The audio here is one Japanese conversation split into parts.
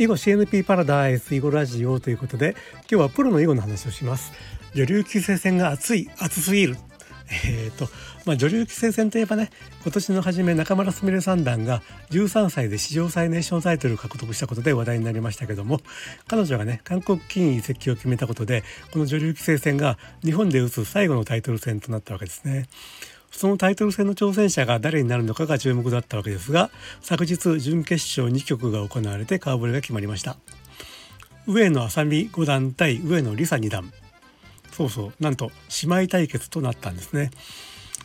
囲碁 CNP パラダイス囲碁ラジオということで今日はプロの囲碁の話をします女流棋聖戦が熱い熱すぎる えーとまあ、女流棋聖戦といえばね今年の初め中村すみれ三段が13歳で史上最年少タイトルを獲得したことで話題になりましたけども彼女がね韓国棋院移籍を決めたことでこの女流棋聖戦が日本で打つ最後のタイトル戦となったわけですね。そのタイトル戦の挑戦者が誰になるのかが注目だったわけですが昨日準決勝2局が行われて顔ぶれが決まりました。上野愛咲美五段対上野梨沙二段。そうそうなんと姉妹対決となったんですね。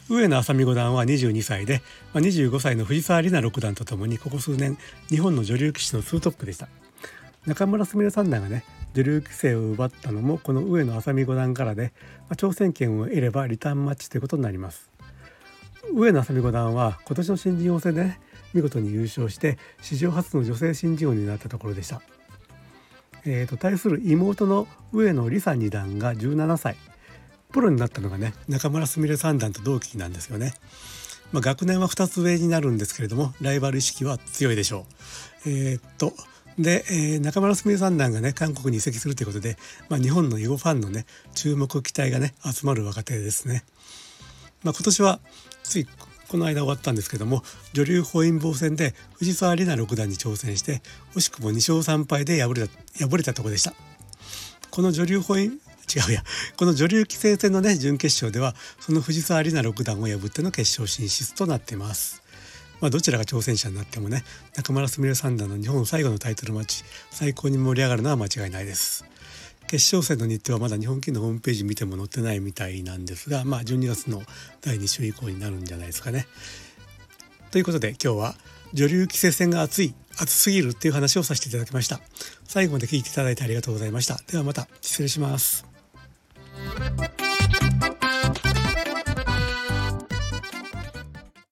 上野愛咲美五段は22歳で、まあ、25歳の藤沢里菜六段とともにここ数年日本の女流棋士のツートップでした。中村すみれ三段がね女流棋聖を奪ったのもこの上野愛咲美五段からで、まあ、挑戦権を得ればリターンマッチということになります。上野愛咲美五段は今年の新人王戦で、ね、見事に優勝して史上初の女性新人王になったところでした。えーと、対する妹の上野梨沙二段が17歳プロになったのがね中村すみれ三段と同期なんですよね。まあ、学年は2つ上になるんですけれどもライバル意識は強いでしょう。えー、っとで、えー、中村すみれ三段がね韓国に移籍するということで、まあ、日本の囲碁ファンのね注目期待がね集まる若手ですね。まあ、今年はついこの間終わったんですけども女流本因坊戦で藤沢里菜六段に挑戦して惜しくも2勝3敗で敗れた敗れたとこでした。この女流本因違うや。この女流棋聖戦のね準決勝ではその藤沢里菜六段を破っての決勝進出となっています。まあ、どちらが挑戦者になってもね中村すみれ三段の日本最後のタイトルマッチ最高に盛り上がるのは間違いないです。決勝戦の日程はまだ日本棋のホームページ見ても載ってないみたいなんですが、まあ、12月の第2週以降になるんじゃないですかね。ということで今日は女流棋聖戦が熱い熱すぎるっていう話をさせていただきました。最後まで聞いていただいてありがとうございました。ではまた失礼します。